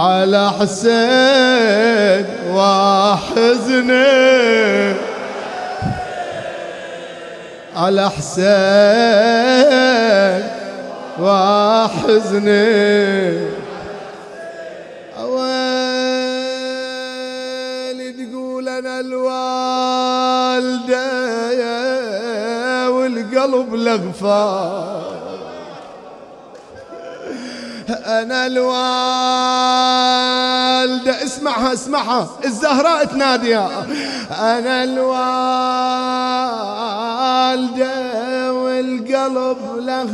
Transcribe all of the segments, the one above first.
على حسين وحزني على حسين وحزني أويلي تقول أنا الوالدة والقلب لغفار أنا الوالدة اسمعها اسمعها. الزهراء تناديها. أنا الوالدة والقلب لغفان.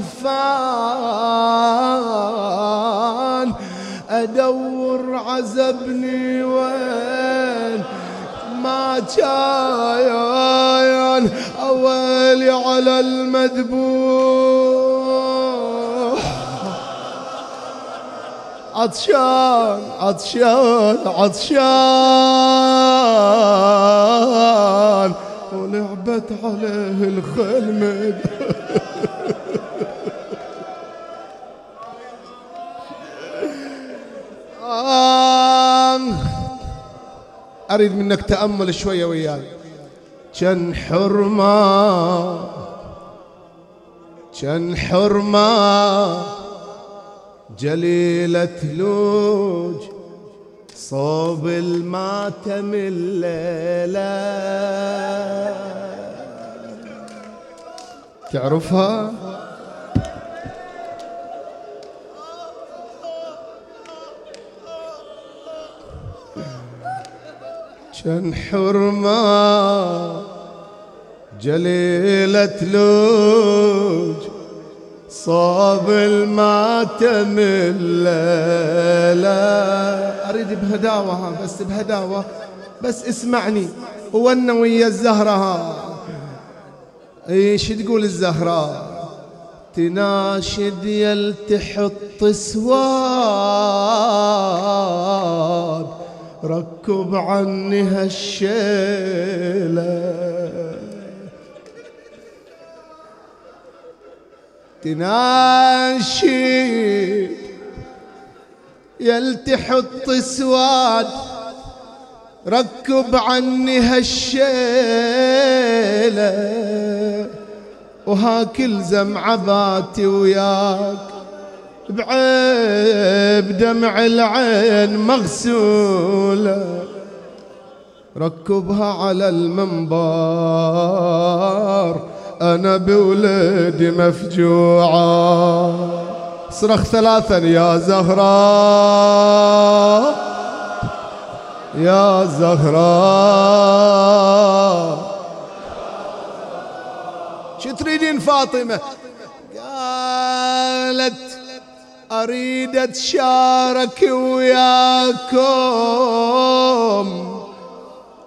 أدور عزبني وين ما كاين أولي على المذبوح. عطشان عطشان عطشان. ولعبت عليه الخلمد أريد منك تأمل شوية وياي. كان حرمة كان حرمة. جليلة لوج صوب الماتم الليلة تعرفها؟ كان حرمة جليلة لوج صاب الماتم الليلة. أريد بهداوة بس بهداوة. بس اسمعني وأنا ويا الزهرة إيش تقول الزهرة؟ تناشد يلتحط سواد ركب عني هالشيلة. تناشي يلتحط سواد ركب عني هالشيلة. وهاكل زمعة باتي وياك بعيب دمع العين مغسولة. ركبها على المنبر أنا بولدي مفجوعة. صرخ ثلاثا يا زهراء يا زهراء شو تريدين فاطمة؟ قالت أريد أتشارك وياكم.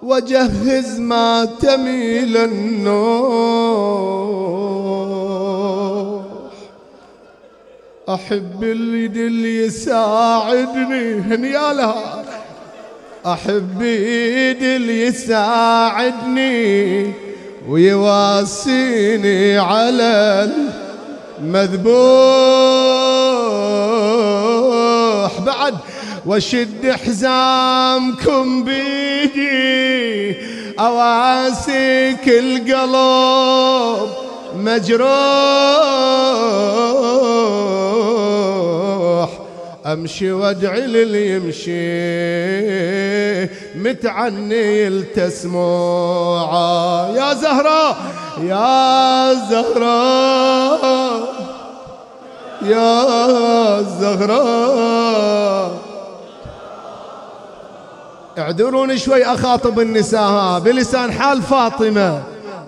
وجهز ما تميل النوح. أحب اليد اللي يساعدني. هنيالها أحب ايد اللي يساعدني ويواسيني على المذبوح. بعد وشد حزامكم بيدي اواسيك القلب مجروح. أمشي وادعي للي يمشي متعني التسموعة يا زهراء يا زهراء يا زهراء اعذروني شوي أخاطب النساء ها. بلسان حال فاطمة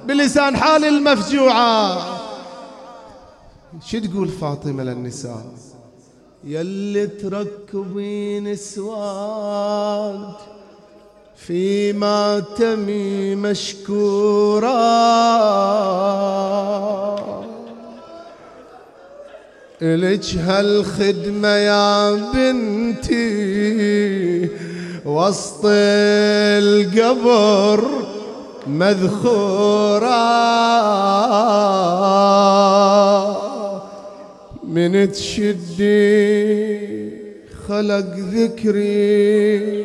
بلسان حال المفجوعة. شو تقول فاطمة للنساء؟ يلي تركبين سواد في ماتمي مشكورا إلك هالخدمة يا بنتي وسط القبر مذخورة. من تشدي خلق ذكري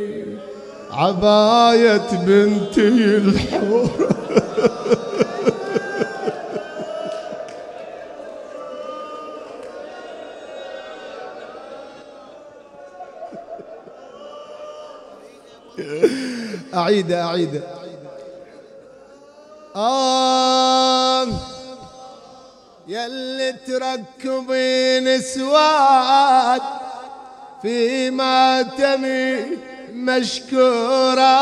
عباية بنتي الحور أعيده أعيده آه يلي تركبين سواد في ماتمي مشكورة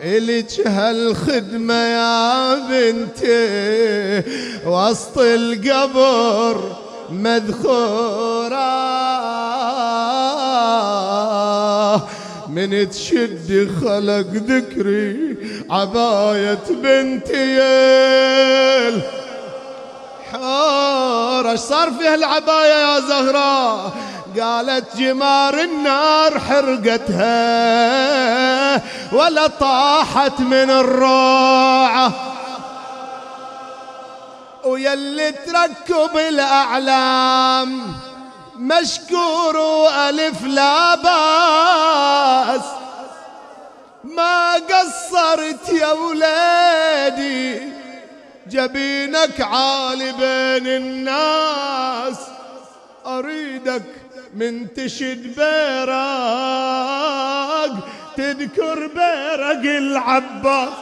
إلك هالخدمة يا بنتي وسط القبر مذخورة من تشد خلق ذكري عباية بنتي حور إيش صار في هالعباية يا زهراء قالت جمار النار حرقتها ولا طاحت من الروعة. ويلي تركب الأعلام مشكور وألف لا ما قصرت يا ولادي جبينك عالي بين الناس. أريدك من تشد بيرق تذكر بيرق العباس.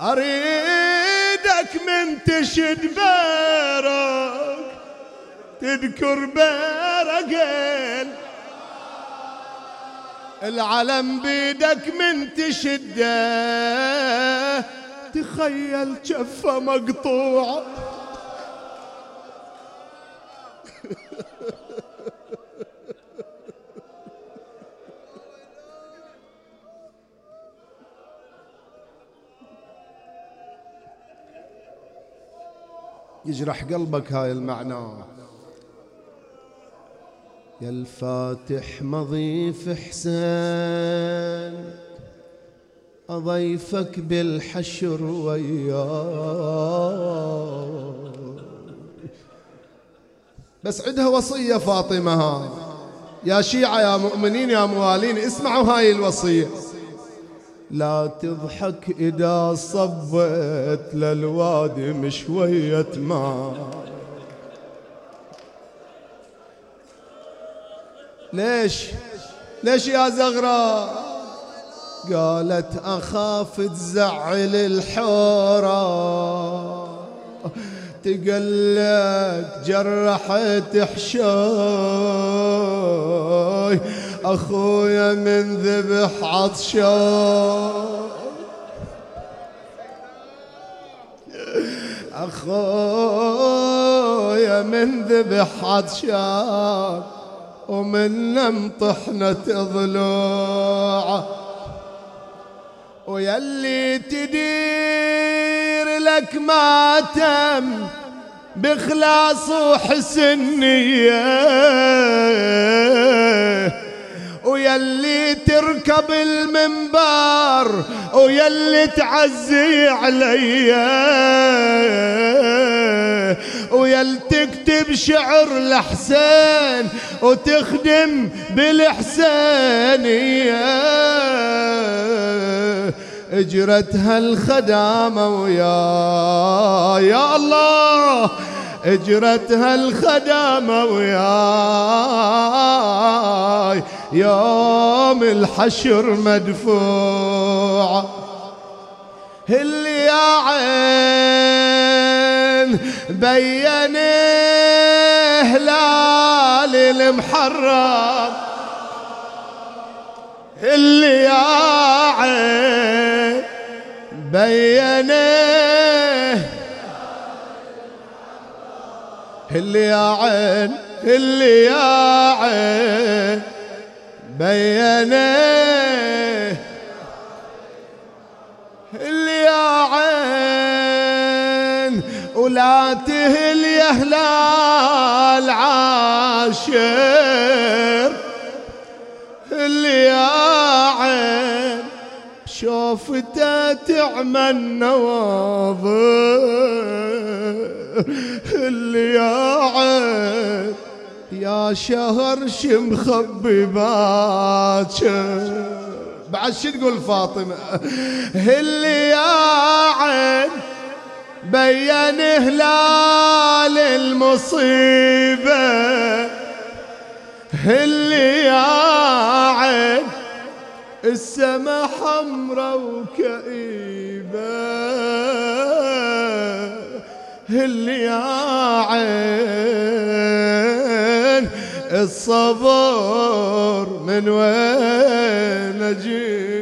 أريدك من تشد بيرق تذكر بيرقين العلم بيدك من تشده. تخيل جفة مقطوعة يجرح قلبك هاي المعنى. يا الفاتح مضيف حسين أضيفك بالحشر وياك. بس عندها وصية فاطمة هاي. يا شيعة يا مؤمنين يا موالين اسمعوا هاي الوصية. لا تضحك إذا صبت للوادي مشوية ماء. ليش؟ ليش يا زغرة قالت أخاف تزعل الحورة. تقلك جرحت حشاي أخويا من ذبح عطشان. أخويا من ذبح عطشان. ومن امطحنة ضلوعه ويلي تدير لك ماتم بخلاص وحسن ويلي تركب المنبر ويلي تعزي علي ويل تكتب شعر لحسين وتخدم بالحسينية اجرتها الخدامة ويا يا الله. اجرتها الخدامة وياي. يوم الحشر مدفوعة اللي يا عين بين هلال المحرم. اللي يا عين بينه. اللي يا عين اللي يا عين بينه. ولا تهل يا هلال عاشر اللي يا عين شوفته تعمى النواظر اللي يا عين يا شهر شمخبي باكر. بعد شو تقول فاطمة؟ اللي يا عين بين هلال المصيبة اللي يا عين السما حمرا وكئيبة. اللي يا عين الصبر من وين أجيب؟